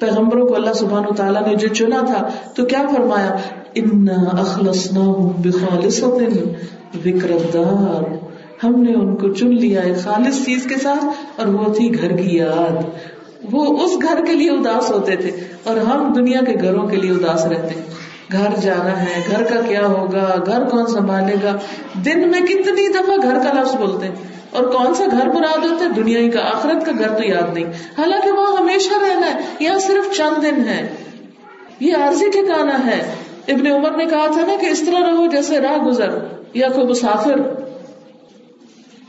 پیغمبروں کو اللہ سبحان تعالیٰ نے جو چنا تھا، تو کیا فرمایا؟ ان اخلصنا ہم نے ان کو چن لیا ایک خالص چیز کے ساتھ، اور وہ تھی گھر کی یاد۔ وہ اس گھر کے لیے اداس ہوتے تھے، اور ہم دنیا کے گھروں کے لیے اداس رہتے۔ ہیں گھر جانا ہے، گھر کا کیا ہوگا؟ گھر کون سنبھالے گا؟ دن میں کتنی دفعہ گھر کا لفظ بولتے ہیں۔ اور کون سا گھر مراد ہوتا ہے؟ دنیا کا، آخرت کا گھر تو یاد نہیں۔ حالانکہ وہاں ہمیشہ رہنا ہے، یہاں صرف چند دن ہے یہ عارضی ٹھکانا ہے۔ ابن عمر نے کہا تھا نا کہ اس طرح رہو جیسے راہ گزر یا کوئی مسافر۔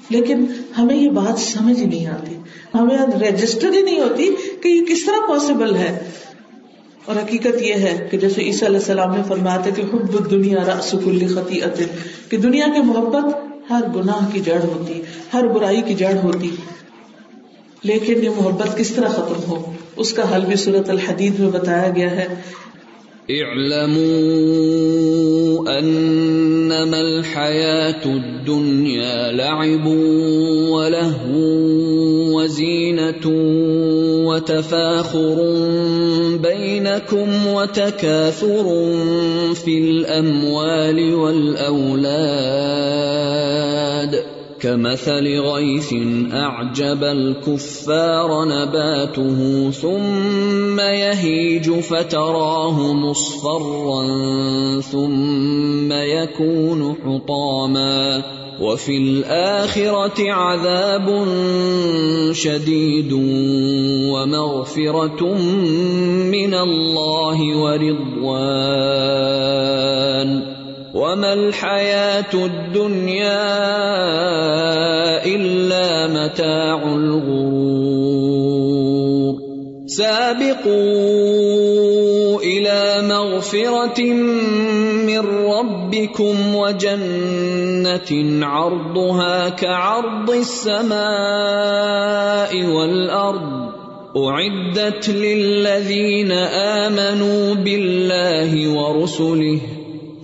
لیکن ہمیں یہ بات سمجھ ہی نہیں آتی۔ ہمیں رجسٹر ہی نہیں ہوتی کہ یہ کس طرح پاسبل ہے۔ اور حقیقت یہ ہے کہ جیسے عیسیٰ علیہ السلام نے فرمایا تھا کہ حب دنیا رسک خطی کہ دنیا کی محبت ہر گناہ کی جڑ ہوتی، ہر برائی کی جڑ ہوتی۔ لیکن یہ محبت کس طرح ختم ہو؟ اس کا حل بھی صورت الحدید میں بتایا گیا ہے۔ اعلموا انما الحياة الدنيا لعب ولهو وزينة وتفاخر بينكم وتكاثر في الأموال والأولاد۔ كمثل غيث اعجب الكفار نباته ثم يهيج فتراه مصفرا ثم يكون حطاما وفي الاخره عذاب شديد ومغفره من الله ورضوان وما الحياة الدنيا إلا متاع الغرور سابقوا إلى مغفرة من ربكم وجنة عرضها كعرض السماء والأرض أعدت للذين آمنوا بالله ورسله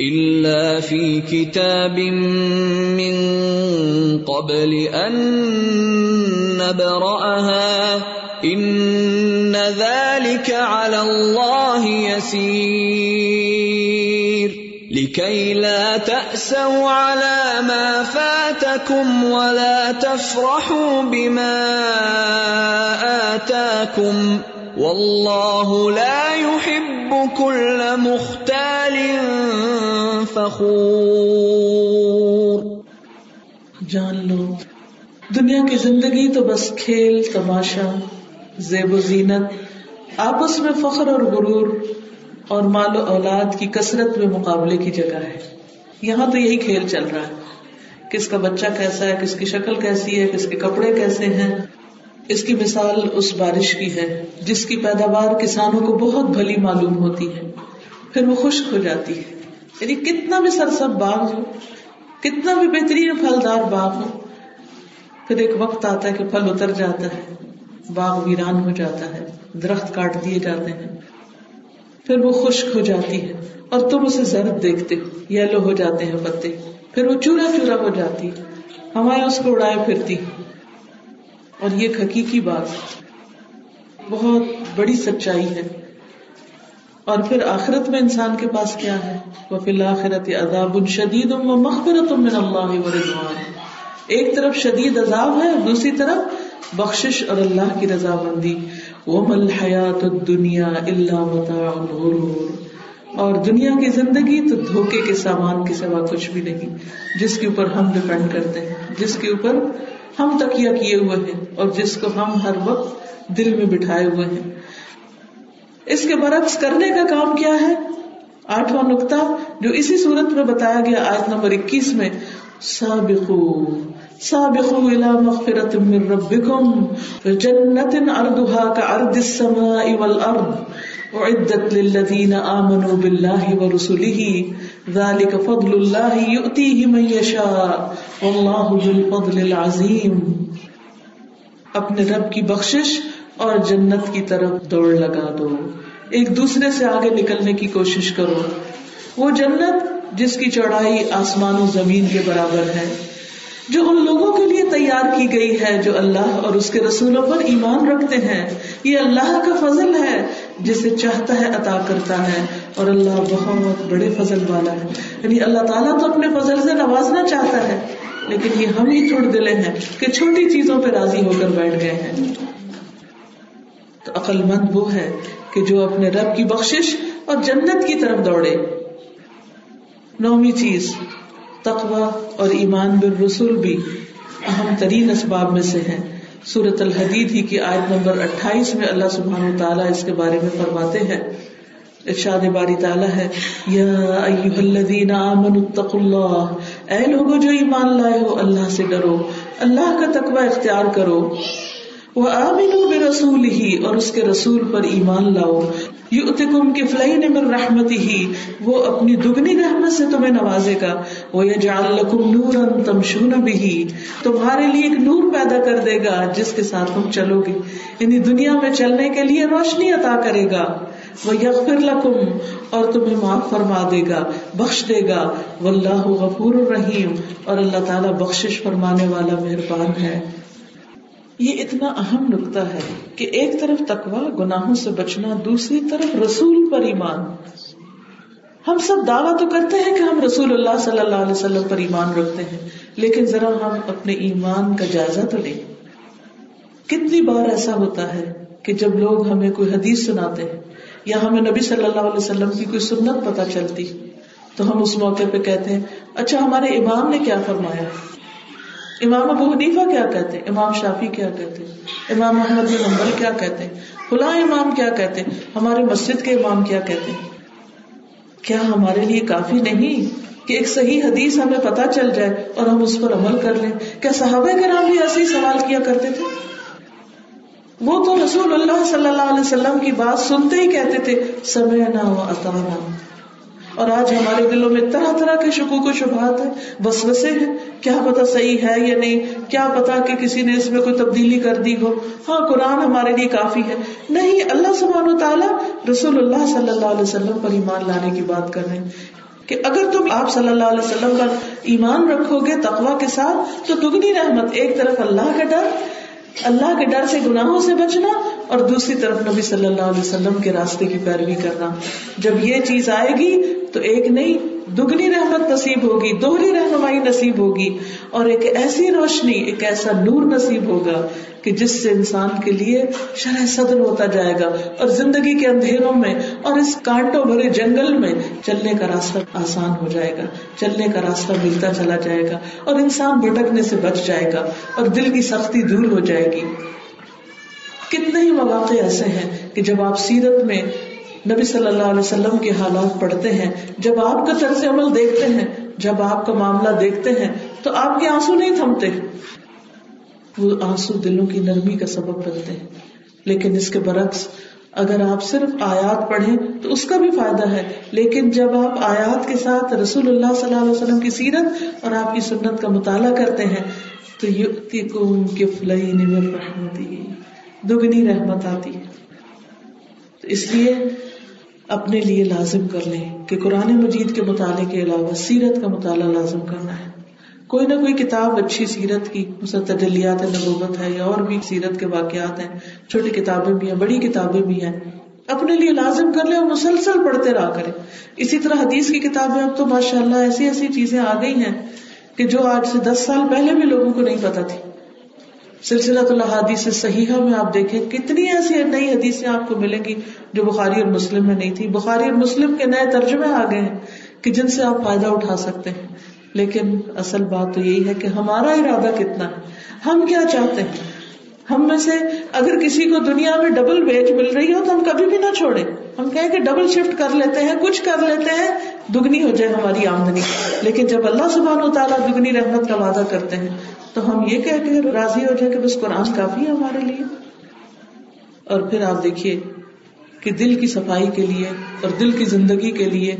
إلا في كتاب من قبل أن نبرأها إن ذلك على الله يسير لكي لا تأسوا على ما فاتكم ولا تفرحوا بما آتاكم والله لا يحب كل مختال فخور۔ جان لو، دنیا کی زندگی تو بس کھیل، تماشا، زیب و زینت، آپس میں فخر اور غرور اور مال و اولاد کی کثرت میں مقابلے کی جگہ ہے۔ یہاں تو یہی کھیل چل رہا ہے۔ کس کا بچہ کیسا ہے، کس کی شکل کیسی ہے، کس کے کپڑے کیسے ہیں۔ اس کی مثال اس بارش کی ہے، جس کی پیداوار کسانوں کو بہت بھلی معلوم ہوتی ہے۔ پھر وہ خشک ہو جاتی ہے۔ یعنی کتنا بھی سرسب باغ ہو، کتنا بھی بہترین پھلدار باغ ہو، پھر ایک وقت آتا ہے کہ پھل اتر جاتا ہے، باغ ویران ہو جاتا ہے، درخت کاٹ دیے جاتے ہیں، پھر وہ خشک ہو جاتی ہے اور تم اسے زرد دیکھتے ہو، یلو ہو جاتے ہیں پتے، پھر وہ چورا چورا ہو جاتی ہوائیں اس کو اڑائے پھرتی اور یہ حقیقی بات بہت بڑی سچائی ہے۔ اور پھر آخرت میں انسان کے پاس کیا ہے؟ وہ فی الآخرت عذاب شدید و مغفرت من اللہ و رضوان۔ ایک طرف شدید عذاب ہے، دوسری طرف بخشش اور اللہ کی رضا مندی وہ مل حیات دنیا اللہ متاع الغرور۔ اور دنیا کی زندگی تو دھوکے کے سامان کے سوا کچھ بھی نہیں۔ جس کے اوپر ہم ڈپینڈ کرتے ہیں، جس کے اوپر ہم تکیا کیے ہوئے ہیں اور جس کو ہم ہر وقت دل میں بٹھائے ہوئے ہیں۔ اس کے برعکس کرنے کا کام کیا ہے؟ آٹھواں نقطہ جو اسی صورت میں بتایا گیا آیت نمبر اکیس میں، سابقو سابقو الى مغفرت من ربکم جنت ارضها کا ارض السماء والارض وعدت للذین آمنوا باللہ ورسلہ، ذالک فضل اللہ یؤتیہ من یشاء، واللہ ذو الفضل العظیم۔ اپنے رب کی بخشش اور جنت کی طرف دوڑ لگا دو۔ ایک دوسرے سے آگے نکلنے کی کوشش کرو۔ وہ جنت جس کی چوڑائی آسمان و زمین کے برابر ہے، جو ان لوگوں کے لیے تیار کی گئی ہے، جو اللہ اور اس کے رسولوں پر ایمان رکھتے ہیں۔ یہ اللہ کا فضل ہے، جسے چاہتا ہے عطا کرتا ہے۔ اور اللہ بہت بڑے فضل والا ہے۔ یعنی اللہ تعالیٰ تو اپنے فضل سے نوازنا چاہتا ہے، لیکن یہ ہم ہی چھوڑ دلے ہیں کہ چھوٹی چیزوں پہ راضی ہو کر بیٹھ گئے ہیں۔ تو عقل مند وہ ہے کہ جو اپنے رب کی بخشش اور جنت کی طرف دوڑے۔ نومی چیز تقوا اور ایمان بالرسول بھی اہم ترین اسباب میں سے ہے سورت الحدید ہی کی آیت نمبر اٹھائیس میں اللہ سبحانہ تعالیٰ اس کے بارے میں فرماتے ہیں۔ ارشاد باری تعالیٰ ہے، یا ایوہ الذین آمنوا اتقوا اللہ۔ اے لوگو جو ایمان لائے ہو، اللہ سے ڈرو۔ اللہ کا تقوی اختیار کرو۔ وہ آمنوا برسولہ اور اس کے رسول پر ایمان لاؤ۔ یؤتکم کفلین من رحمتہ وہ اپنی دگنی رحمت سے تمہیں نوازے گا۔ وہ یجعل لکم نورا تمشون به، تمہارے لیے ایک نور پیدا کر دے گا، جس کے ساتھ تم چلو گے۔ یعنی دنیا میں چلنے کے لیے روشنی عطا کرے گا۔ وہ یغفر لکم، اور تمہیں معاف فرما دے گا، بخش دے گا۔ واللہ غفور الرحیم اور اللہ تعالیٰ بخشش فرمانے والا مہربان ہے۔ یہ اتنا اہم نقطہ ہے کہ ایک طرف تقوا گناہوں سے بچنا، دوسری طرف رسول پر ایمان۔ ہم سب دعویٰ تو کرتے ہیں کہ ہم رسول اللہ صلی اللہ علیہ وسلم پر ایمان رکھتے ہیں، لیکن ذرا ہم اپنے ایمان کا جائزہ تو لیں۔ کتنی بار ایسا ہوتا ہے کہ جب لوگ ہمیں کوئی حدیث سناتے ہیں یا ہمیں نبی صلی اللہ علیہ وسلم کی کوئی سنت پتہ چلتی، تو ہم اس موقع پہ کہتے ہیں اچھا ہمارے امام نے کیا فرمایا؟ امام ابو حنیفہ کیا کہتے ہیں؟ امام شافی کیا کہتے ہیں؟ امام محمد بن نمبر کیا کہتے ہیں؟ فلاں امام کیا کہتے ہیں؟ ہمارے مسجد کے امام کیا کہتے ہیں؟ کیا ہمارے لیے کافی نہیں کہ ایک صحیح حدیث ہمیں پتا چل جائے اور ہم اس پر عمل کر لیں؟ کیا صحابہ کرام بھی ایسے ہی سوال کیا کرتے تھے؟ وہ تو رسول اللہ صلی اللہ علیہ وسلم کی بات سنتے ہی کہتے تھے سمے نہ اطانا اور آج ہمارے دلوں میں طرح طرح کے شکوک و شبہات ہیں بس وسے ہیں، کیا پتا صحیح ہے یا نہیں، کیا پتا کہ کسی نے اس میں کوئی تبدیلی کر دی ہو۔ ہاں قرآن ہمارے لیے کافی ہے۔ نہیں، اللہ سبحانہ و تعالیٰ رسول اللہ صلی اللہ علیہ وسلم پر ایمان لانے کی بات کر رہے ہیں کہ اگر تم آپ صلی اللہ علیہ وسلم پر ایمان رکھو گے تقوا کے ساتھ، تو دگنی رحمت، ایک طرف اللہ کا ڈر، اللہ کے ڈر سے گناہوں سے بچنا اور دوسری طرف نبی صلی اللہ علیہ وسلم کے راستے کی پیروی کرنا۔ جب یہ چیز آئے گی تو ایک نہیں دگنی رحمت نصیب ہوگی، دوہری رہنمائی نصیب ہوگی اور ایک ایسی روشنی، ایک ایسا نور نصیب ہوگا کہ جس سے انسان کے لیے شرح صدر ہوتا جائے گا اور زندگی کے اندھیروں میں اور اس کانٹوں بھرے جنگل میں چلنے کا راستہ آسان ہو جائے گا، چلنے کا راستہ ملتا چلا جائے گا اور انسان بھٹکنے سے بچ جائے گا اور دل کی سختی دور ہو جائے گی۔ کتنے ہی مواقع ایسے ہیں کہ جب آپ سیرت میں نبی صلی اللہ علیہ وسلم کے حالات پڑھتے ہیں، جب آپ کا طرز عمل دیکھتے ہیں، جب آپ کا معاملہ دیکھتے ہیں، تو آپ کے آنسو نہیں تھمتے۔ وہ آنسو دلوں کی نرمی کا سبب بنتے ہیں۔ لیکن اس کے برعکس، اگر آپ صرف آیات پڑھیں تو اس کا بھی فائدہ ہے۔ لیکن جب آپ آیات کے ساتھ رسول اللہ صلی اللہ علیہ وسلم کی سیرت اور آپ کی سنت کا مطالعہ کرتے ہیں، تو یوتی کو کے فلئی رحمتی۔ دگنی رحمت آتی ہے۔ تو اس لیے اپنے لیے لازم کر لیں کہ قرآن مجید کے مطالعے کے علاوہ سیرت کا مطالعہ لازم کرنا ہے۔ کوئی نہ کوئی کتاب اچھی سیرت کی تجلیات نبوت ہے یا اور بھی سیرت کے واقعات ہیں، چھوٹی کتابیں بھی ہیں، بڑی کتابیں بھی ہیں۔ اپنے لیے لازم کر لیں اور مسلسل پڑھتے رہا کریں۔ اسی طرح حدیث کی کتابیں اب تو ماشاء اللہ ایسی ایسی چیزیں آ گئی ہیں کہ جو آج سے دس سال پہلے بھی لوگوں کو نہیں پتا تھی۔ سلسلہ اللہ حدیث صحیحہ میں آپ دیکھیں کتنی ایسی نئی حدیثیں آپ کو ملیں گی جو بخاری اور مسلم میں نہیں تھی۔ بخاری اور مسلم کے نئے ترجمے آ گئے ہیں کہ جن سے آپ فائدہ اٹھا سکتے ہیں۔ لیکن اصل بات تو یہی ہے کہ ہمارا ارادہ کتنا ہے؟ ہم کیا چاہتے ہیں؟ ہم میں سے اگر کسی کو دنیا میں ڈبل ویج مل رہی ہو تو ہم کبھی بھی نہ چھوڑے ہم کہیں کہ ڈبل شفٹ کر لیتے ہیں، کچھ کر لیتے ہیں، دگنی ہو جائے ہماری آمدنی۔ لیکن جب اللہ سبحانہ و تعالیٰ دگنی رحمت کا وعدہ کرتے ہیں، تو ہم یہ کہہ کے راضی ہو جائے کہ بس قرآن کافی ہے ہمارے لیے۔ اور پھر آپ دیکھیے کہ دل کی صفائی کے لیے اور دل کی زندگی کے لیے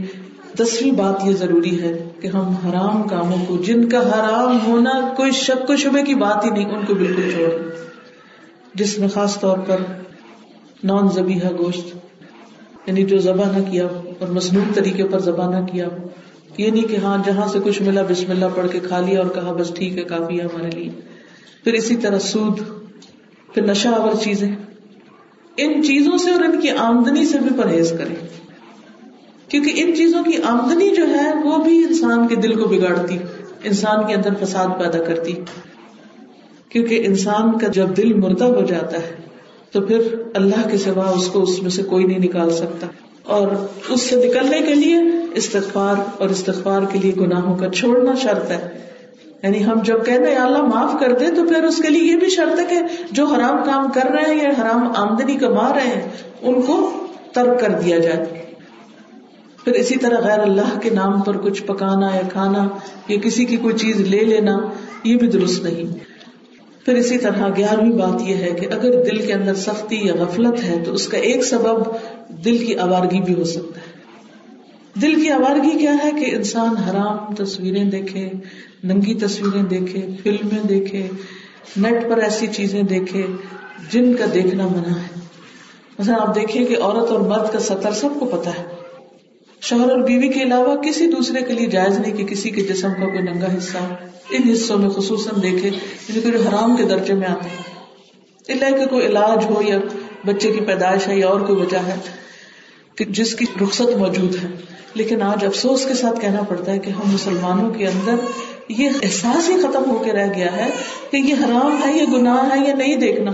دسویں بات یہ ضروری ہے کہ ہم حرام کاموں کو، جن کا حرام ہونا کوئی شک و شبے کی بات ہی نہیں، ان کو بالکل چھوڑ جس میں خاص طور پر نان زبیحہ گوشت یعنی جو ذبح نہ کیا، اور مصنوع طریقے پر ذبح نہ کیا۔ یہ نہیں کہ ہاں جہاں سے کچھ ملا، بسم اللہ پڑھ کے کھا لیا اور کہا، بس ٹھیک ہے، کافی ہے ہمارے لیے۔ پھر اسی طرح سود، پھر نشہ آور چیزیں۔ ان چیزوں سے اور ان کی آمدنی سے بھی پرہیز کریں۔ کیونکہ ان چیزوں کی آمدنی جو ہے، وہ بھی انسان کے دل کو بگاڑتی، انسان کے اندر فساد پیدا کرتی۔ کیونکہ انسان کا جب دل مردہ ہو جاتا ہے، تو پھر اللہ کے سوا اس کو اس میں سے کوئی نہیں نکال سکتا۔ اور اس سے نکلنے کے لیے استغفار اور استغفار کے لیے گناہوں کا چھوڑنا شرط ہے۔ یعنی ہم جب کہتے ہیں اللہ معاف کر دے تو پھر اس کے لیے یہ بھی شرط ہے کہ جو حرام کام کر رہے ہیں یا حرام آمدنی کما رہے ہیں، ان کو ترک کر دیا جائے۔ پھر اسی طرح غیر اللہ کے نام پر کچھ پکانا یا کھانا یا کسی کی کوئی چیز لے لینا، یہ بھی درست نہیں۔ پھر اسی طرح گیارہویں بات یہ ہے کہ اگر دل کے اندر سختی یا غفلت ہے تو اس کا ایک سبب دل کی آوارگی بھی ہو سکتا ہے۔ دل کی آوارگی کیا ہے کہ انسان حرام تصویریں دیکھے، ننگی تصویریں دیکھے، فلمیں دیکھے، نیٹ پر ایسی چیزیں دیکھے جن کا دیکھنا منع ہے۔ مثلا آپ دیکھیں کہ عورت اور مرد کا سطر سب کو پتا ہے۔ شوہر اور بیوی کے علاوہ کسی دوسرے کے لیے جائز نہیں کہ کسی کے جسم کا کوئی ننگا حصہ ان حصوں میں خصوصاً دیکھے یعنی حرام کے درجے میں آتے ہیں۔ اللہ کہ کوئی علاج ہو یا بچے کی پیدائش ہے یا اور کوئی وجہ ہے کہ جس کی رخصت موجود ہے۔ لیکن آج افسوس کے ساتھ کہنا پڑتا ہے کہ ہم مسلمانوں کے اندر یہ احساس ہی ختم ہو کے رہ گیا ہے کہ یہ حرام ہے، یہ گناہ ہے، یہ نہیں دیکھنا۔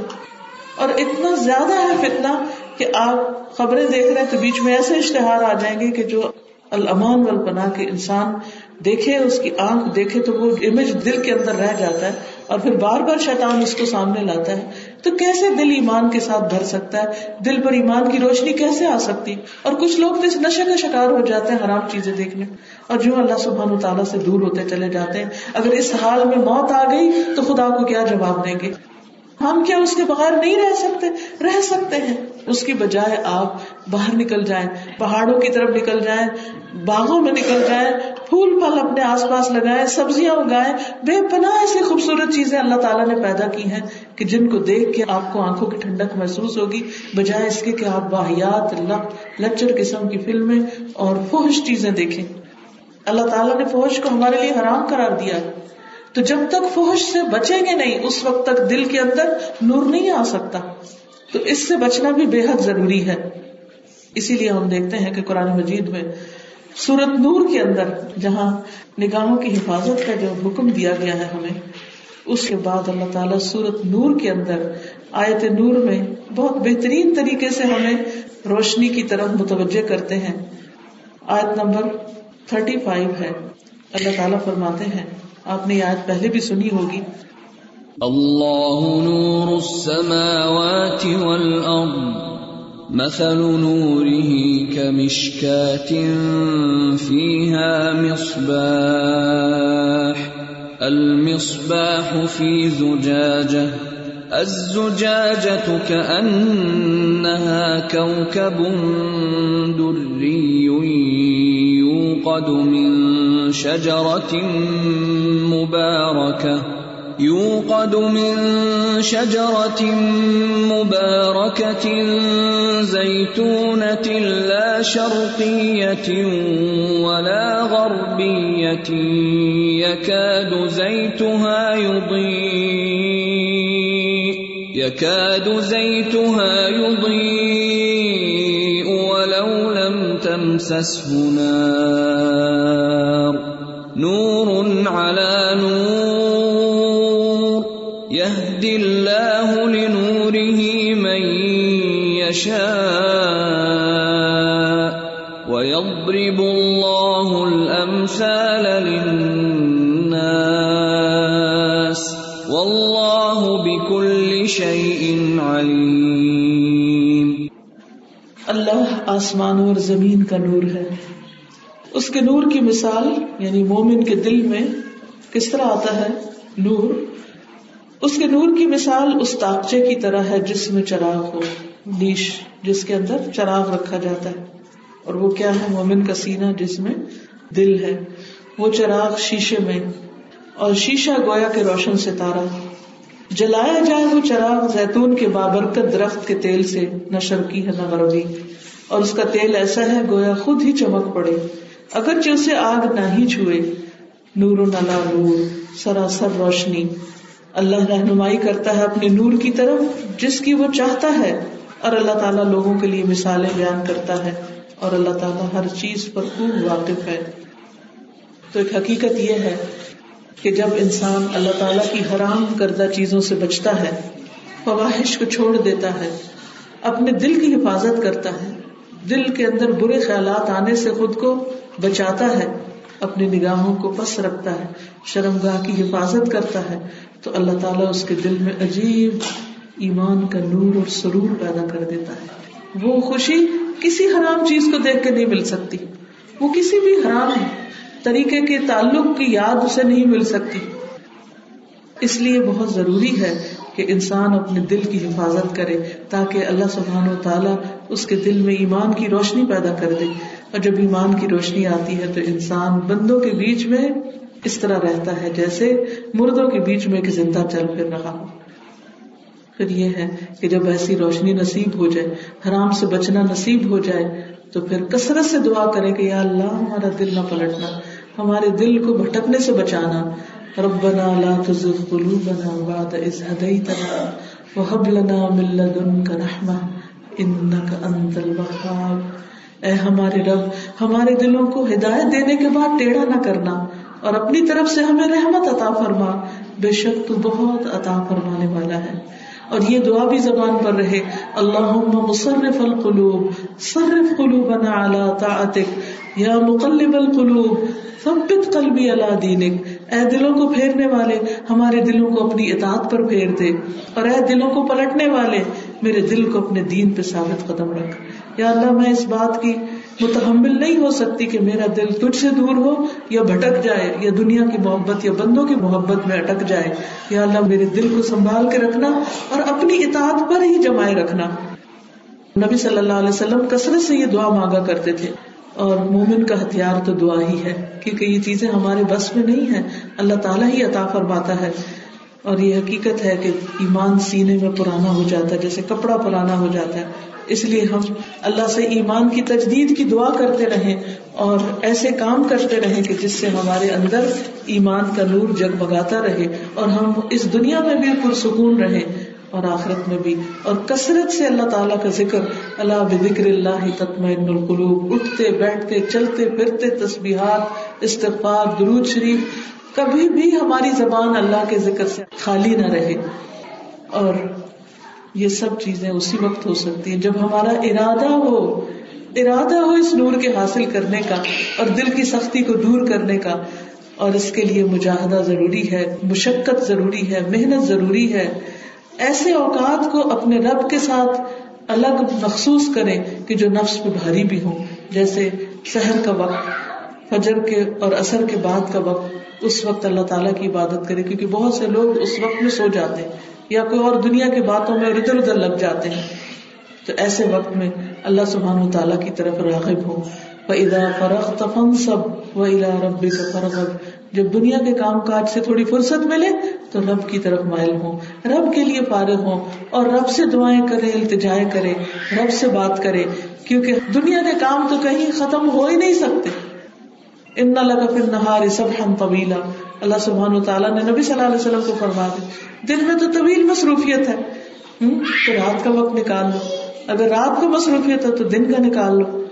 اور اتنا زیادہ ہے فتنا کہ آپ خبریں دیکھ رہے ہیں تو بیچ میں ایسے اشتہار آ جائیں گے کہ جو الامان والپناہ کے انسان دیکھے اس کی آنکھ دیکھے تو وہ امیج دل کے اندر رہ جاتا ہے اور پھر بار بار شیطان اس کو سامنے لاتا ہے۔ تو کیسے دل ایمان کے ساتھ بھر سکتا ہے؟ دل پر ایمان کی روشنی کیسے آ سکتی؟ اور کچھ لوگ تو اس نشے کا شکار ہو جاتے ہیں حرام چیزیں دیکھنے۔ اور جو اللہ سبحان تعالیٰ سے دور ہوتے چلے جاتے ہیں۔ اگر اس حال میں موت آ گئی تو خدا کو کیا جواب دیں گے؟ ہم کیا اس کے بغیر نہیں رہ سکتے؟ رہ سکتے ہیں۔ اس کی بجائے آپ باہر نکل جائیں، پہاڑوں کی طرف نکل جائیں، باغوں میں نکل جائیں، پھول پھل اپنے آس پاس لگائیں، سبزیاں اگائیں۔ بے پناہ ایسی خوبصورت چیزیں اللہ تعالیٰ نے پیدا کی ہیں کہ جن کو دیکھ کے آپ کو آنکھوں کی ٹھنڈک محسوس ہوگی۔ بجائے اس کے کہ آپ واحیات لچر قسم کی فلمیں اور فوہش چیزیں دیکھیں۔ اللہ تعالیٰ نے فوہش کو ہمارے لیے حرام کرار دیا۔ تو جب تک فوہش سے بچیں گے نہیں، اس وقت تک دل کے اندر نور نہیں آ سکتا۔ تو اس سے بچنا بھی بے حد ضروری ہے۔ اسی لیے ہم دیکھتے ہیں کہ قرآن مجید میں سورت نور کے اندر جہاں نگاہوں کی حفاظت کا جو حکم دیا گیا ہے ہمیں، اس کے بعد اللہ تعالیٰ سورت نور کے اندر آیت نور میں بہت بہترین طریقے سے ہمیں روشنی کی طرف متوجہ کرتے ہیں۔ آیت نمبر تھرٹی فائیو ہے۔ اللہ تعالیٰ فرماتے ہیں آپ نے یاد پہلے بھی سنی ہوگی۔ اللہ نور السماوات والارض، مثل نوره كمشكاة فيها مصباح، المصباح في زجاجة، الزجاجة كأنها كوكب دري يوقد من شجرة مباركة يوقد من شجرة مباركة زيتونة لا شرقية ولا غربية يكاد زيتها يضيء يكاد زيتها يضيء ولو لم تمسسه نار۔ نور على نور. يهدي الله لنوره من يشاء. ويضرب الله الامثال للناس. والله بكل شيء عليم. اللہ آسمانوں اور زمین کا نور ہے۔ اس کے نور کی مثال یعنی مومن کے دل میں کس طرح آتا ہے؟ نور۔ اس کے نور کی مثال اس تاکچے کی طرح ہے جس میں چراغ ہو، نیش، جس کے اندر چراغ رکھا جاتا ہے۔ اور وہ کیا ہے؟ مومن کا سینہ جس میں دل ہے۔ وہ چراغ شیشے میں۔ اور شیشہ گویا کے روشن ستارہ۔ جلایا جائے وہ چراغ زیتون کے بابرکت درخت کے تیل سے نہ شرکی ہے نہ غربی اور اس کا تیل ایسا ہے گویا خود ہی چمک پڑے۔ اگرچہ اسے آگ نہ ہی چھوئے، نور نلا نور، سراسر روشنی۔ اللہ رہنمائی کرتا ہے اپنے نور کی طرف، جس کی وہ چاہتا ہے۔ اور اللہ تعالیٰ لوگوں کے لیے مثالیں بیان کرتا ہے۔ اور اللہ تعالیٰ ہر چیز پر خوب واقف ہے۔ تو ایک حقیقت یہ ہے کہ جب انسان اللہ تعالیٰ کی حرام کردہ چیزوں سے بچتا ہے، فواہش کو چھوڑ دیتا ہے، اپنے دل کی حفاظت کرتا ہے، دل کے اندر برے خیالات آنے سے خود کو بچاتا ہے، اپنی نگاہوں کو پس رکھتا ہے شرم گاہ کی حفاظت کرتا ہے، تو اللہ تعالیٰ اس کے دل میں عجیب ایمان کا نور اور سرور پیدا کر دیتا ہے۔ وہ خوشی کسی حرام چیز کو دیکھ کے نہیں مل سکتی۔ وہ کسی بھی حرام طریقے کے تعلق کی یاد اسے نہیں مل سکتی۔ اس لیے بہت ضروری ہے کہ انسان اپنے دل کی حفاظت کرے، تاکہ اللہ سبحان و تعالیٰ اس کے دل میں ایمان کی روشنی پیدا کر دے۔ اور جب ایمان کی روشنی آتی ہے تو انسان بندوں کے بیچ میں اس طرح رہتا ہے جیسے مردوں کے بیچ میں ایک زندہ چل پھر رہا ہو۔ پھر یہ ہے کہ جب ایسی روشنی نصیب ہو جائے، حرام سے بچنا نصیب ہو جائے، تو پھر کثرت سے دعا کرے کہ یا اللہ ہمارا دل نہ پلٹنا، ہمارے دل کو بھٹکنے سے بچانا۔ ربنا لا تزغ قلوبنا بعد إذ هديتنا وهب لنا من لدنك رحمة إنك أنت الوهاب۔ اے ہمارے رب، ہمارے دلوں کو ہدایت دینے کے بعد ٹیڑھا نہ کرنا اور اپنی طرف سے ہمیں رحمت عطا فرما۔ بے شک تو بہت عطا فرمانے والا ہے۔ اور یہ دعا بھی زبان پر رہے۔ اللہ مصرف القلوب، صرف قلوبنا على طاعتك یا مقلب القلوب، ثبت قلبی اللہ دینک۔ اے دلوں کو پھیرنے والے، ہمارے دلوں کو اپنی اطاعت پر پھیر دے۔ اور اے دلوں کو پلٹنے والے، میرے دل کو اپنے دین پہ ثابت قدم رکھ۔ یا اللہ میں اس بات کی متحمل نہیں ہو سکتی کہ میرا دل تجھ سے دور ہو یا بھٹک جائے، یا دنیا کی محبت یا بندوں کی محبت میں اٹک جائے۔ یا اللہ میرے دل کو سنبھال کے رکھنا اور اپنی اطاعت پر ہی جمائے رکھنا۔ نبی صلی اللہ علیہ وسلم کثرت سے یہ دعا مانگا کرتے تھے۔ اور مومن کا ہتھیار تو دعا ہی ہے، کیونکہ یہ چیزیں ہمارے بس میں نہیں ہے اللہ تعالیٰ ہی عطا فرماتا ہے۔ اور یہ حقیقت ہے کہ ایمان سینے میں پرانا ہو جاتا ہے، جیسے کپڑا پرانا ہو جاتا ہے۔ اس لیے ہم اللہ سے ایمان کی تجدید کی دعا کرتے رہیں اور ایسے کام کرتے رہیں کہ جس سے ہمارے اندر ایمان کا نور جگمگاتا رہے اور ہم اس دنیا میں بھی پرسکون رہیں اور آخرت میں بھی۔ اور کثرت سے اللہ تعالیٰ کا ذکر، اللہ بکر اللہ تطمئن القلوب، اٹھتے، بیٹھتے، چلتے، پھرتے، تسبیحات، استغفار، درود شریف، کبھی بھی ہماری زبان اللہ کے ذکر سے خالی نہ رہے۔ اور یہ سب چیزیں اسی وقت ہو سکتی ہیں جب ہمارا ارادہ ہو ارادہ ہو اس نور کے حاصل کرنے کا اور دل کی سختی کو دور کرنے کا۔ اور اس کے لیے مجاہدہ ضروری ہے، مشقت ضروری ہے، محنت ضروری ہے۔ ایسے اوقات کو اپنے رب کے ساتھ الگ مخصوص کرے کہ جو نفس پہ بھاری بھی ہو جیسے شہر کا وقت، فجر کے اور اثر کے بعد کا وقت، اس وقت اللہ تعالیٰ کی عبادت کرے، کیونکہ بہت سے لوگ اس وقت میں سو جاتے ہیں۔ یا کوئی اور دنیا کی باتوں میں ادھر ادھر لگ جاتے ہیں، تو ایسے وقت میں اللہ سبحان تعالیٰ کی طرف راغب ہو ادا تفن سب و الا کا جب دنیا کے کام کاج سے تھوڑی فرصت ملے، تو رب کی طرف مائل ہوں۔ رب کے لیے فارغ ہوں اور رب سے دعائیں کرے، التجائے کرے، رب سے بات کرے، کیونکہ دنیا کے کام تو کہیں ختم ہو ہی نہیں سکتے۔ ان پھر نہار سب ہم طویلا اللہ سبحان تعالیٰ نے نبی صلی اللہ علیہ وسلم کو فرما دے دن میں تو طویل مصروفیت ہے۔ تو رات کا وقت نکال لو۔ اگر رات کو مصروفیت ہے تو دن کا نکال لو۔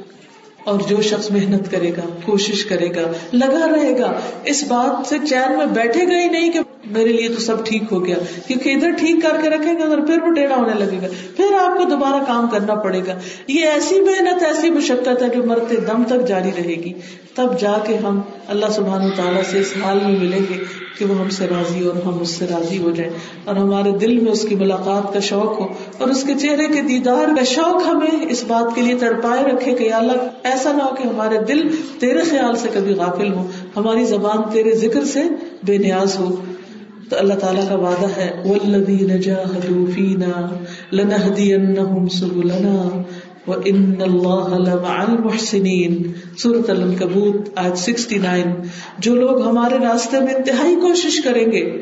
اور جو شخص محنت کرے گا، کوشش کرے گا، لگا رہے گا، اس بات سے چین میں بیٹھے گا ہی نہیں کہ میرے لیے تو سب ٹھیک ہو گیا۔ کیونکہ ادھر ٹھیک کر کے رکھے گا پھر وہ ٹیڑھا ہونے لگے گا۔ پھر آپ کو دوبارہ کام کرنا پڑے گا۔ یہ ایسی محنت، ایسی مشقت ہے جو مرتے دم تک جاری رہے گی۔ تب جا کے ہم اللہ سبحان و تعالیٰ سے اس حال میں ملیں گے کہ وہ ہم سے راضی اور ہم اس سے راضی ہو جائیں۔ اور ہمارے دل میں اس کی ملاقات کا شوق ہو۔ اور اس کے چہرے کے دیدار کا شوق ہمیں اس بات کے لیے ترپائے رکھے کہ اللہ، ایسا نہ ہو کہ ہمارے دل تیرے خیال سے کبھی غافل ہو ہماری زبان تیرے ذکر سے بے نیاز ہو۔ تو اللہ تعالیٰ کا وعدہ ہے والذین جاہدوا فینا لنہدینہم سبلنا وَإِنَّ اللَّهَ لَمَعَ الْمُحْسِنِينَ۔ سورة الانکبوت آیت 69 جو لوگ ہمارے راستے میں انتہائی کوشش کریں گے،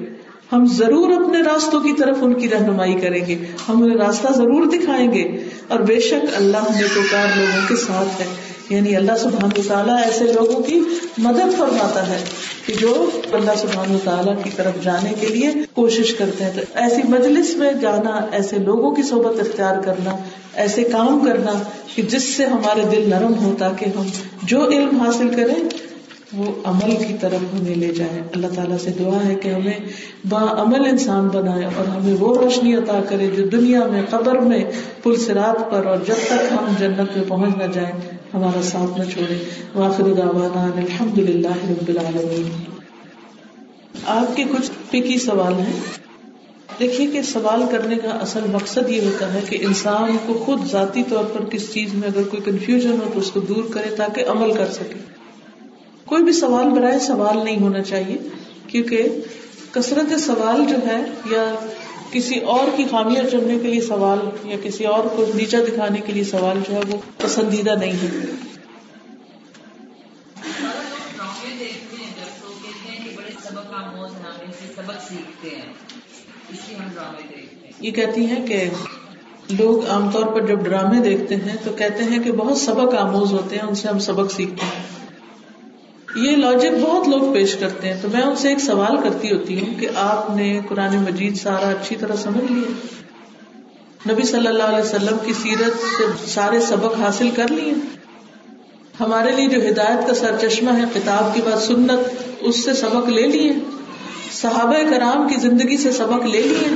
ہم ضرور اپنے راستوں کی طرف ان کی رہنمائی کریں گے، ہم انہیں راستہ ضرور دکھائیں گے۔ اور بے شک اللہ نے نیکوکار لوگوں کے ساتھ ہے۔ یعنی اللہ سبحان تعالیٰ ایسے لوگوں کی مدد فرماتا ہے کہ جو اللہ سبحان تعالیٰ کی طرف جانے کے لیے کوشش کرتے ہیں۔ تو ایسی مجلس میں جانا، ایسے لوگوں کی صحبت اختیار کرنا، ایسے کام کرنا کہ جس سے ہمارے دل نرم ہو تاکہ ہم جو علم حاصل کریں، وہ عمل کی طرف ہمیں لے جائے اللہ تعالیٰ سے دعا ہے کہ ہمیں با عمل انسان بنائے اور ہمیں وہ روشنی عطا کرے جو دنیا میں، قبر میں، پل سرات پر اور جب تک ہم جنت میں پہنچ نہ جائیں۔ ہمارا ساتھ نہ چھوڑے۔ واخر دعوانا الحمد للہ رب العالمین۔ آپ کے کچھ فکی سوال ہیں۔ دیکھیے کہ سوال کرنے کا اصل مقصد یہ ہوتا ہے کہ انسان کو خود ذاتی طور پر کس چیز میں اگر کوئی کنفیوژن ہو تو اس کو دور کرے تاکہ عمل کر سکے۔ کوئی بھی سوال برائے سوال نہیں ہونا چاہیے، کیونکہ کثرت سوال جو ہے یا کسی اور کی خامیاں چننے کے لیے سوال یا کسی اور کو نیچا دکھانے کے لیے سوال جو ہے وہ پسندیدہ نہیں ہے۔ یہ کہتی ہیں کہ لوگ عام طور پر جب ڈرامے دیکھتے ہیں تو کہتے ہیں کہ بہت سبق آموز ہوتے ہیں ان سے ہم سبق سیکھتے ہیں۔ یہ لاجک بہت لوگ پیش کرتے ہیں، تو میں ان سے ایک سوال کرتی ہوتی ہوں کہ آپ نے قرآن مجید سارا اچھی طرح سمجھ لیا؟ نبی صلی اللہ علیہ وسلم کی سیرت سے سارے سبق حاصل کر لیے؟ ہمارے لیے جو ہدایت کا سر چشمہ ہے کتاب کی بات سنت، اس سے سبق لے لیے؟ صحابہ کرام کی زندگی سے سبق لے لیے؟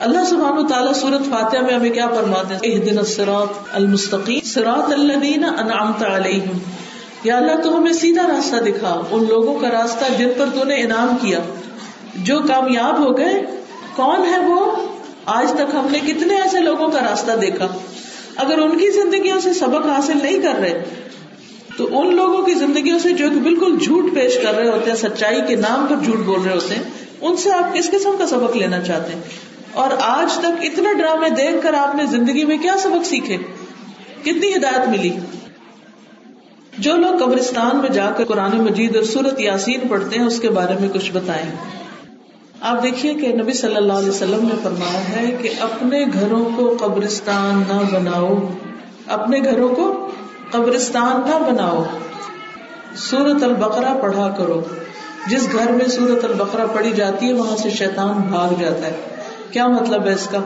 اللہ سبحان و تعالیٰ سورت فاتحہ میں ہمیں کیا فرماتے ہیں؟ الصراط المستقیم، صراط الذین انعمت علیہم۔ یا اللہ تو ہمیں سیدھا راستہ دکھا ان لوگوں کا راستہ جن پر تو نے انعام کیا۔ جو کامیاب ہو گئے، کون ہے وہ؟ آج تک ہم نے کتنے ایسے لوگوں کا راستہ دیکھا۔ اگر ان کی زندگیوں سے سبق حاصل نہیں کر رہے، تو ان لوگوں کی زندگیوں سے جو بالکل جھوٹ پیش کر رہے ہوتے ہیں، سچائی کے نام پر جھوٹ بول رہے ہوتے ہیں، ان سے آپ کس قسم کا سبق لینا چاہتے ہیں؟ اور آج تک اتنے ڈرامے دیکھ کر آپ نے زندگی میں کیا سبق سیکھے؟ کتنی ہدایت ملی؟ جو لوگ قبرستان میں جا کر قرآن مجید اور سورت یاسین پڑھتے ہیں، اس کے بارے میں کچھ بتائیں۔ آپ دیکھیے کہ نبی صلی اللہ علیہ وسلم نے فرمایا ہے کہ اپنے گھروں کو قبرستان نہ بناؤ۔ اپنے گھروں کو قبرستان نہ بناؤ۔ سورت البقرہ پڑھا کرو۔ جس گھر میں سورت البقرہ پڑھی جاتی ہے، وہاں سے شیطان بھاگ جاتا ہے۔ کیا مطلب ہے اس کا؟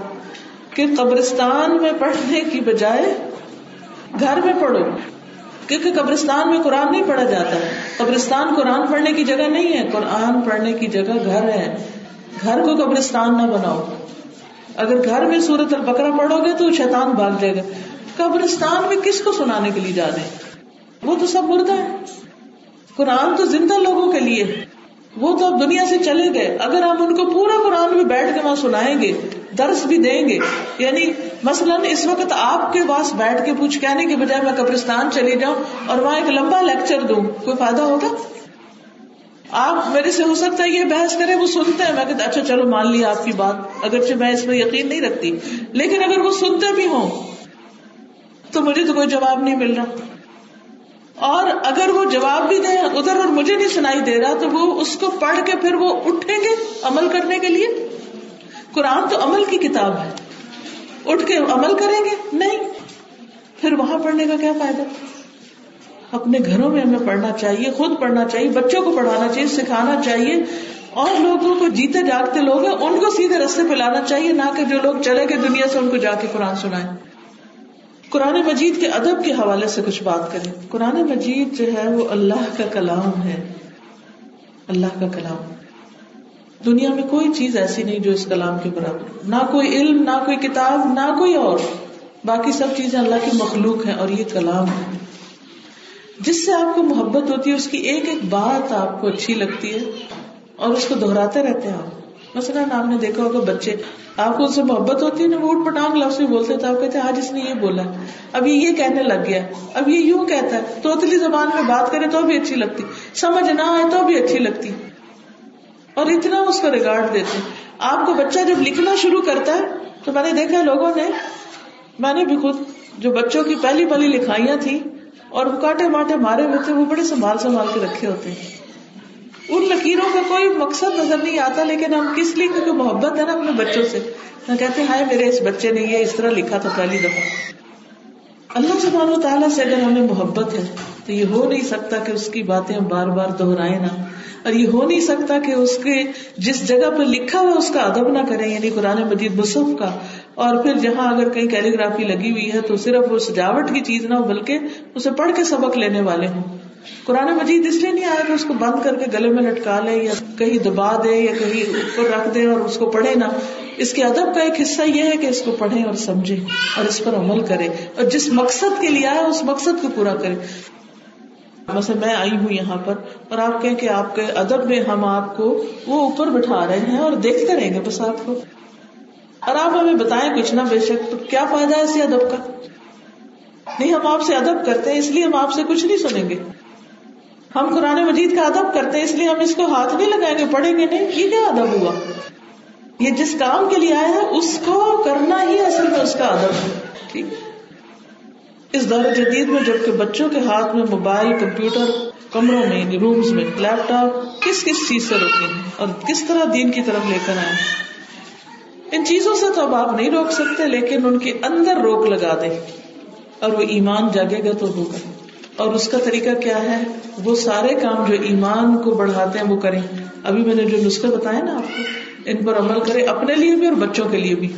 کہ قبرستان میں پڑھنے کی بجائے گھر میں پڑھو۔ کیونکہ قبرستان میں قرآن نہیں پڑھا جاتا۔ قبرستان قرآن پڑھنے کی جگہ نہیں ہے۔ قرآن پڑھنے کی جگہ گھر ہے۔ گھر کو قبرستان نہ بناؤ۔ اگر گھر میں سورت البکرا پڑھو گے تو شیطان بھاگ جائے گا۔ قبرستان میں کس کو سنانے کے لیے جا دیں وہ تو سب مردہ ہے قرآن تو زندہ لوگوں کے لیے۔ وہ تو اب دنیا سے چلے گئے۔ اگر ہم ان کو پورا قرآن میں بیٹھ کے وہاں سنائیں گے درس بھی دیں گے۔ یعنی مثلاً اس وقت آپ کے پاس بیٹھ کے پوچھ کہنے کے بجائے میں قبرستان چلی جاؤں اور وہاں ایک لمبا لیکچر دوں، کوئی فائدہ ہوگا؟ آپ میرے سے ہو سکتا ہے یہ بحث کرے وہ سنتے ہیں۔ میں کہتے اچھا چلو مان لیا آپ کی بات، اگرچہ میں اس میں یقین نہیں رکھتی، لیکن اگر وہ سنتے بھی ہوں تو مجھے تو کوئی جواب نہیں مل رہا۔ اور اگر وہ جواب بھی دیں، ادھر اور مجھے نہیں سنائی دے رہا، تو وہ اس کو پڑھ کے پھر وہ اٹھیں گے عمل کرنے کے لیے۔ قرآن تو عمل کی کتاب ہے۔ اٹھ کے عمل کریں گے؟ نہیں۔ پھر وہاں پڑھنے کا کیا فائدہ؟ اپنے گھروں میں ہمیں پڑھنا چاہیے، خود پڑھنا چاہیے، بچوں کو پڑھانا چاہیے، سکھانا چاہیے۔ اور لوگوں کو جیتے جاگتے لوگ ہیں، ان کو سیدھے رستے پہ لانا چاہیے، نہ کہ جو لوگ چلے گئے دنیا سے، ان کو جا کے قرآن سنائے قرآن مجید کے ادب کے حوالے سے کچھ بات کریں۔ قرآن مجید جو ہے، وہ اللہ کا کلام ہے۔ اللہ کا کلام۔ دنیا میں کوئی چیز ایسی نہیں جو اس کلام کے برابر نہ کوئی علم، نہ کوئی کتاب، نہ کوئی اور۔ باقی سب چیزیں اللہ کی مخلوق ہیں اور یہ کلام ہے۔ جس سے آپ کو محبت ہوتی ہے، اس کی ایک ایک بات آپ کو اچھی لگتی ہے اور اس کو دہراتے رہتے ہیں آپ۔ مثلاً آپ نے دیکھا ہوگا بچے، آپ کو ان سے محبت ہوتی ہے، نا وہ اٹھ پٹانگ لفظ میں بولتے تھے، آپ کہتے ہیں، آج اس نے یہ بولا اب یہ یہ کہنے لگ گیا اب یہ یوں کہتا ہے۔ توتلی زبان میں بات کرے تو بھی اچھی لگتی۔ سمجھ نہ آئے تو بھی اچھی لگتی۔ اور اتنا اس کو ریگارڈ دیتے ہیں آپ کو بچہ جب لکھنا شروع کرتا ہے، تو میں نے دیکھا لوگوں نے، میں نے بھی خود جو بچوں کی پہلی پہلی لکھائیاں تھی اور وہ کاٹے ماٹے مارے ہوئے تھے، وہ بڑے سنبھال سنبھال کے رکھے ہوتے ہیں۔ ان لکیروں کا کوئی مقصد نظر نہیں آتا، لیکن ہم کس لیے؟ کیونکہ محبت ہے نا اپنے بچوں سے۔ میں کہتے ہیں میرے اس بچے نے یہ اس طرح لکھا تھا پہلی دفعہ۔ اللہ سبحانہ و تعالیٰ سے اگر ہمیں محبت ہے، تو یہ ہو نہیں سکتا کہ اس کی باتیں ہم بار بار دہرائے نہ۔ اور یہ ہو نہیں سکتا کہ اس کے جس جگہ پہ لکھا ہوا اس کا ادب نہ کریں یعنی قرآن مجید مصحف کا۔ اور پھر جہاں اگر کہیں کیلیگرافی لگی ہوئی ہے تو صرف وہ سجاوٹ کی چیز نہ ہو، بلکہ اسے پڑھ کے سبق لینے والے ہوں۔ قرآن مجید اس لیے نہیں آیا کہ اس کو بند کر کے گلے میں لٹکا لے یا کہیں دبا دے یا کہیں اوپر رکھ دے اور اس کو پڑھے نہ۔ اس کے ادب کا ایک حصہ یہ ہے کہ اس کو پڑھے اور سمجھے اور اس پر عمل کرے اور جس مقصد کے لیے آیا، اس مقصد کو پورا کرے مثلا میں آئی ہوں یہاں پر اور آپ کہیں کہ آپ کے ادب میں ہم آپ کو وہ اوپر بٹھا رہے ہیں اور دیکھتے رہیں گے بس آپ کو۔ اور آپ ہمیں بتائیں کچھ نہ بے شک تو کیا فائدہ ہے اسی ادب کا؟ نہیں، ہم آپ سے ادب کرتے ہیں، اس لیے ہم آپ سے کچھ نہیں سنیں گے۔ ہم قرآن مجید کا ادب کرتے ہیں، اس لیے ہم اس کو ہاتھ نہیں لگائیں گے، پڑھیں گے نہیں، یہ کیا ادب ہوا؟ یہ جس کام کے لیے آیا ہے، اس کو کرنا ہی اصل میں اس کا ادب ہے۔ ٹھیک۔ اس دور جدید میں جبکہ بچوں کے ہاتھ میں موبائل، کمپیوٹر، کمروں میں، رومز میں لیپ ٹاپ کس کس چیز سے روکے ہیں اور کس طرح دین کی طرف لے کر آئے ان چیزوں سے تو اب آپ نہیں روک سکتے، لیکن ان کے اندر روک لگا دیں۔ اور وہ ایمان جاگے گا تو ہوگا۔ اور اس کا طریقہ کیا ہے؟ وہ سارے کام جو ایمان کو بڑھاتے ہیں وہ کریں۔ ابھی میں نے جو نسخے بتایا نا آپ کو، ان پر عمل کرے اپنے لیے بھی اور بچوں کے لیے بھی۔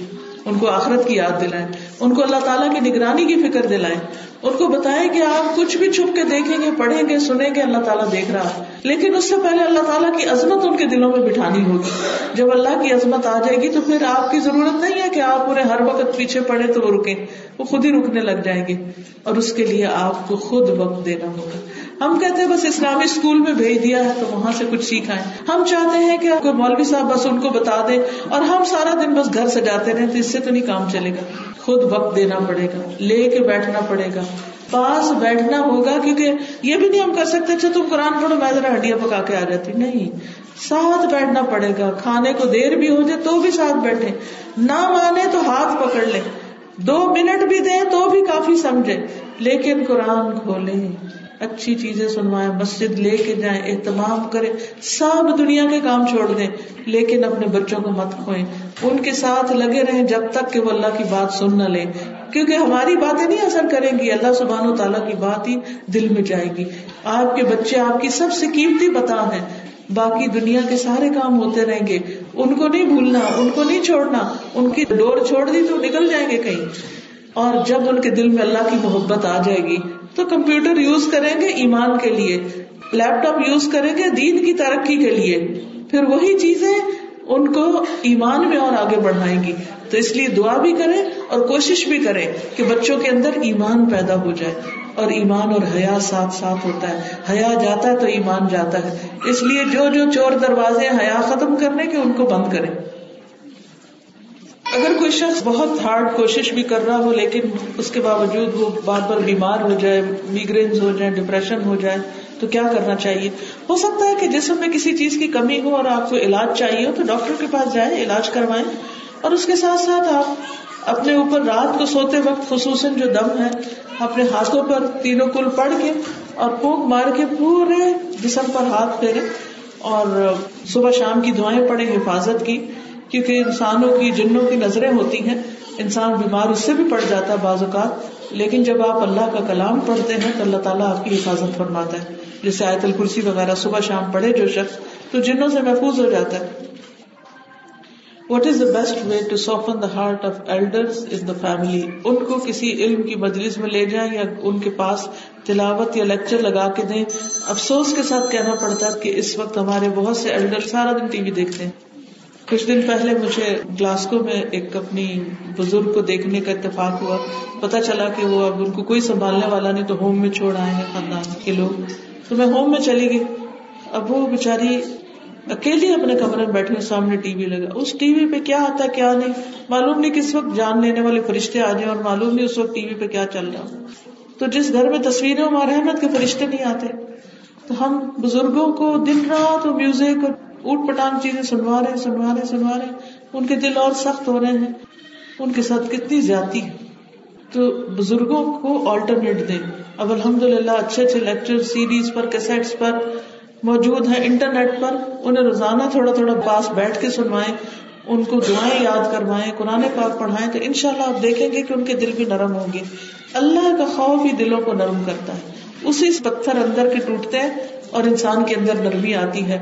ان کو آخرت کی یاد دلائیں۔ ان کو اللہ تعالیٰ کی نگرانی کی فکر دلائیں، ان کو بتائیں کہ آپ کچھ بھی چھپ کے دیکھیں گے، پڑھیں گے، سنیں گے، اللہ تعالیٰ دیکھ رہا لیکن اس سے پہلے اللہ تعالیٰ کی عظمت ان کے دلوں میں بٹھانی ہوگی۔ جب اللہ کی عظمت آ جائے گی تو پھر آپ کی ضرورت نہیں ہے کہ آپ انہیں ہر وقت پیچھے پڑے تو وہ رکیں، وہ خود ہی رکنے لگ جائیں گے۔ اور اس کے لیے آپ کو خود وقت دینا ہوگا۔ ہم کہتے ہیں بس اسلامی اسکول میں بھیج دیا ہے تو وہاں سے کچھ سیکھا ہے۔ ہم چاہتے ہیں کہ کوئی مولوی صاحب بس ان کو بتا دے اور ہم سارا دن بس گھر سجاتے رہے تو اس سے تو نہیں کام چلے گا۔ خود وقت دینا پڑے گا، لے کے بیٹھنا پڑے گا۔ پاس بیٹھنا ہوگا کیونکہ یہ بھی نہیں ہم کر سکتے اچھا تم قرآن پڑھو، میں ذرا ہڈیاں پکا کے آ جاتی۔ نہیں، ساتھ بیٹھنا پڑے گا۔ کھانے کو دیر بھی ہو جائے تو بھی ساتھ بیٹھے۔ نہ مانے تو ہاتھ پکڑ لے دو منٹ بھی دیں تو بھی کافی سمجھے۔ لیکن قرآن کھولے اچھی چیزیں سنوائیں مسجد لے کے جائیں، اہتمام کریں، سب دنیا کے کام چھوڑ دیں، لیکن اپنے بچوں کو مت کھوئیں۔ ان کے ساتھ لگے رہیں جب تک کہ وہ اللہ کی بات سن نہ لے کیونکہ ہماری باتیں نہیں اثر کریں گی، اللہ سبحان و تعالیٰ کی بات ہی دل میں جائے گی۔ آپ کے بچے آپ کی سب سے قیمتی بتا ہے باقی دنیا کے سارے کام ہوتے رہیں گے۔ ان کو نہیں بھولنا، ان کو نہیں چھوڑنا، ان کی ڈور چھوڑ دی تو نکل جائیں گے کہیں۔ اور جب ان کے دل میں اللہ کی محبت آ جائے گی تو کمپیوٹر یوز کریں گے ایمان کے لیے، لیپ ٹاپ یوز کریں گے دین کی ترقی کے لیے۔ پھر وہی چیزیں ان کو ایمان میں اور آگے بڑھائیں گی۔ تو اس لیے دعا بھی کریں اور کوشش بھی کریں کہ بچوں کے اندر ایمان پیدا ہو جائے۔ اور ایمان اور حیا ساتھ ساتھ ہوتا ہے۔ حیا جاتا ہے تو ایمان جاتا ہے۔ اس لیے جو جو چور دروازے حیا ختم کرنے کے ان کو بند کریں۔ اگر کوئی شخص بہت ہارڈ کوشش بھی کر رہا ہو، لیکن اس کے باوجود وہ بار بار بیمار ہو جائے میگرینز ہو جائے ڈپریشن ہو جائے تو کیا کرنا چاہیے؟ ہو سکتا ہے کہ جسم میں کسی چیز کی کمی ہو اور آپ کو علاج چاہیے ہو، تو ڈاکٹر کے پاس جائیں، علاج کروائیں، اور اس کے ساتھ ساتھ آپ اپنے اوپر رات کو سوتے وقت، خصوصاً جو دم ہے، اپنے ہاتھوں پر تینوں کل پڑھ کے اور پھونک مار کے پورے جسم پر ہاتھ پھیرے اور صبح شام کی دعائیں پڑھیں، حفاظت کی۔ کیونکہ انسانوں کی جنوں کی نظریں ہوتی ہیں، انسان بیمار اس سے بھی پڑ جاتا ہے بعض اوقات۔ لیکن جب آپ اللہ کا کلام پڑھتے ہیں تو اللہ تعالیٰ آپ کی حفاظت فرماتا ہے۔ جیسے آیت الکرسی وغیرہ صبح شام پڑھے جو شخص، تو جنوں سے محفوظ ہو جاتا ہے۔ What is the best way to soften the heart of elder in the family ان کو کسی علم کی مجلس میں لے جائیں یا ان کے پاس تلاوت یا لیکچر لگا کے دیں۔ افسوس کے ساتھ کہنا پڑتا ہے کہ اس وقت ہمارے بہت سے ایلڈر سارا دن ٹی وی دیکھتے ہیں۔ کچھ دن پہلے مجھے گلاسکو میں ایک اپنی بزرگ کو دیکھنے کا اتفاق ہوا۔ پتا چلا کہ وہ اب ان کو کوئی سنبھالنے والا نہیں تو ہوم میں چھوڑ آئے ہیں خاندان کے لوگ۔ تو میں ہوم میں چلی گئی۔ اب وہ بےچاری اکیلی اپنے کمرے میں بیٹھے سامنے ٹی وی لگا۔ اس ٹی وی پہ کیا آتا کیا نہیں؟ معلوم نہیں کس وقت جان لینے والے فرشتے آ جائیں اور معلوم نہیں اس وقت ٹی وی پہ کیا چل رہا تو جس گھر میں تصویریں ہمارے احمد کے فرشتے نہیں آتے۔ تو ہم بزرگوں کو دن رات اور میوزک اور اوٹ پٹانگ چیزیں سنوا رہے سنوا رہے سنوا رہے ان کے دل اور سخت ہو رہے ہیں۔ ان کے ساتھ کتنی زیادتی ہے۔ تو بزرگوں کو آلٹرنیٹ دیں اب الحمد للہ اچھے اچھے لیکچر سیریز پر کیسٹس پر موجود ہیں۔ انٹرنیٹ پر انہیں روزانہ تھوڑا تھوڑا پاس بیٹھ کے سنوائیں، ان کو دعائیں یاد کروائیں، قرآن پاک پڑھائیں تو انشاءاللہ آپ دیکھیں گے کہ ان کے دل بھی نرم ہوں گے۔ اللہ کا خوف ہی دلوں کو نرم کرتا ہے۔ اسی پتھر اندر کے ٹوٹتے ہیں اور انسان کے اندر نرمی آتی ہے۔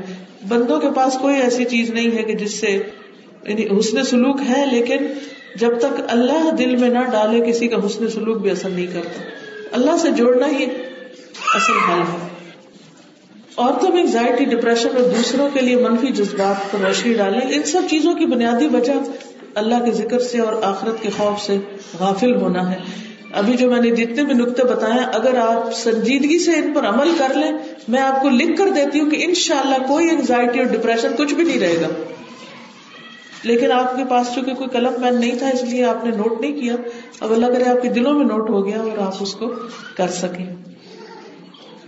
بندوں کے پاس کوئی ایسی چیز نہیں ہے کہ جس سے یعنی حسن سلوک ہے، لیکن جب تک اللہ دل میں نہ ڈالے، کسی کا حسن سلوک بھی اثر نہیں کرتا۔ اللہ سے جوڑنا ہی اصل حل ہے۔ عورتوں میں انگزائٹی ڈپریشن اور دوسروں کے لیے منفی جذبات پر روشنی ڈالیں، ان سب چیزوں کی بنیادی وجہ اللہ کے ذکر سے اور آخرت کے خوف سے غافل ہونا ہے۔ ابھی جو میں نے جتنے بھی نقطے بتائے اگر آپ سنجیدگی سے ان پر عمل کر لیں، میں آپ کو لکھ کر دیتی ہوں کہ ان شاء اللہ کوئی انگزائٹی اور ڈپریشن کچھ بھی نہیں رہے گا۔ لیکن آپ کے پاس چونکہ کوئی قلم پین نہیں تھا، اس لیے آپ نے نوٹ نہیں کیا۔ اب اللہ کرے آپ کے دلوں میں نوٹ ہو گیا اور آپ اس کو کر سکیں۔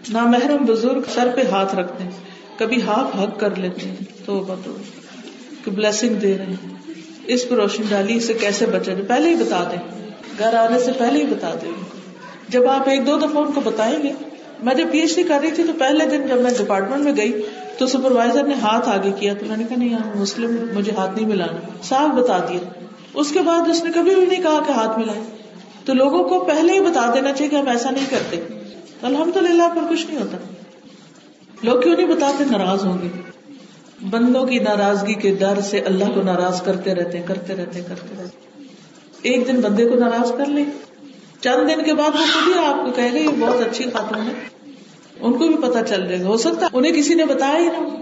نہ محرم بزرگ سر پہ ہاتھ رکھتے ہیں۔ کبھی ہاتھ ہک کر لیتے ہیں۔ تو کہ بلیسنگ دے رہے ہیں۔ اس پہ روشنی ڈالی، اسے کیسے بچے پہلے ہی بتا دیں۔ گھر آنے سے پہلے ہی بتا دیں جب آپ ایک دو دفعہ ان کو بتائیں گے، میں جب پی ایچ ڈی کر رہی تھی تو پہلے دن جب میں ڈپارٹمنٹ میں گئی تو سپروائزر نے ہاتھ آگے کیا تو میں نے کہا، نہیں مسلم مجھے ہاتھ نہیں ملانا۔ صاف بتا دیا۔ اس کے بعد اس نے کبھی بھی نہیں کہا کہ ہاتھ ملائے تو لوگوں کو پہلے ہی بتا دینا چاہیے کہ ہم ایسا نہیں کرتے۔ الحمد للہ پر کچھ نہیں ہوتا۔ لوگ کیوں نہیں بتاتے؟ ناراض ہوں گے۔ بندوں کی ناراضگی کے ڈر سے اللہ کو ناراض کرتے رہتے کرتے رہتے کرتے رہتے ایک دن بندے کو ناراض کر لیں چند دن کے بعد وہ خود ہی آپ کو کہہ گے یہ بہت اچھی خاتون ہے۔ ان کو بھی پتا چل جائے گا۔ ہو سکتا ہے انہیں کسی نے بتایا ہی نا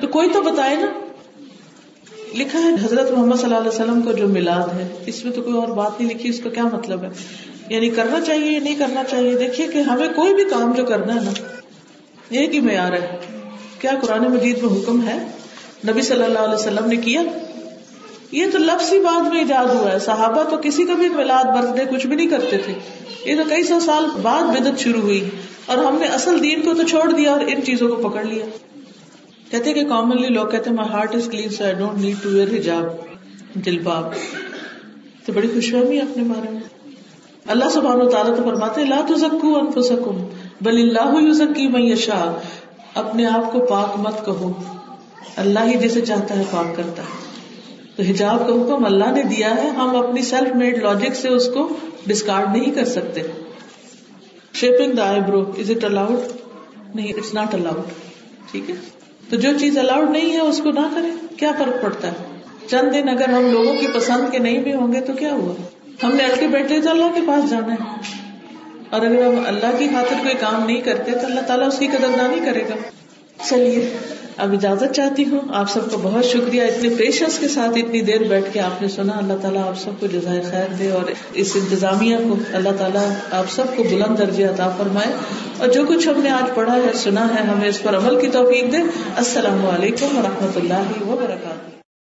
تو کوئی تو بتائے نا۔ لکھا ہے حضرت محمد صلی اللہ علیہ وسلم کا جو میلاد ہے، اس میں تو کوئی اور بات نہیں لکھی، اس کا کیا مطلب ہے؟ یعنی کرنا چاہیے یا نہیں کرنا چاہیے؟ دیکھیے کہ ہمیں کوئی بھی کام جو کرنا ہے نا ایک ہی معیار ہے۔ کیا قرآن مجید میں حکم ہے؟ نبی صلی اللہ علیہ وسلم نے کیا؟ یہ تو لفظ ہی بعد میں ایجاد ہوا ہے۔ صحابہ تو کسی کا بھی میلاد برتھ ڈے کچھ بھی نہیں کرتے تھے۔ یہ تو کئی سو سال بعد بدت شروع ہوئی۔ اور ہم نے اصل دین کو تو چھوڑ دیا اور ان چیزوں کو پکڑ لیا۔ کہتے کہ کامنلی لوگ کہتے my heart is clean so I don't need to wear حجاب دل باب تو بڑی خوش فہمی اپنے بارے میں۔ اللہ سبحانہ تعالیٰ تو فرماتے لا تزکو انفسکم، بل اللہ یزکی من یشاء۔ اپنے آپ کو پاک مت کہو۔ اللہ ہی جسے چاہتا ہے پاک کرتا ہے۔ تو حجاب کا حکم اللہ نے دیا ہے، ہم اپنی سیلف میڈ لاجک سے اس کو ڈسکارڈ نہیں کر سکتے۔ Shaping the eyebrow is it allowed نہیں اٹس ناٹ الاؤڈ ٹھیک ہے؟ تو جو چیز الاؤڈ نہیں ہے، اس کو نہ کریں۔ کیا فرق پڑتا ہے؟ چند دن اگر ہم لوگوں کی پسند کے نہیں بھی ہوں گے تو کیا ہوا؟ ہم نے الٹیمیٹلی تو اللہ کے پاس جانا ہے۔ اور اگر ہم اللہ کی خاطر کوئی کام نہیں کرتے، تو اللہ تعالیٰ اس کی قدر نہ کرے گا۔ چلیے، اب اجازت چاہتی ہوں، آپ سب کو بہت شکریہ اتنے پیشنس کے ساتھ اتنی دیر بیٹھ کے آپ نے سنا۔ اللہ تعالیٰ آپ سب کو جزائے خیر دے اور اس انتظامیہ کو اللہ تعالیٰ آپ سب کو بلند درجے عطا فرمائے۔ اور جو کچھ ہم نے آج پڑھا ہے، سنا ہے، ہمیں اس پر عمل کی توفیق دے۔ السلام علیکم و رحمۃ اللہ وبرکاتہ۔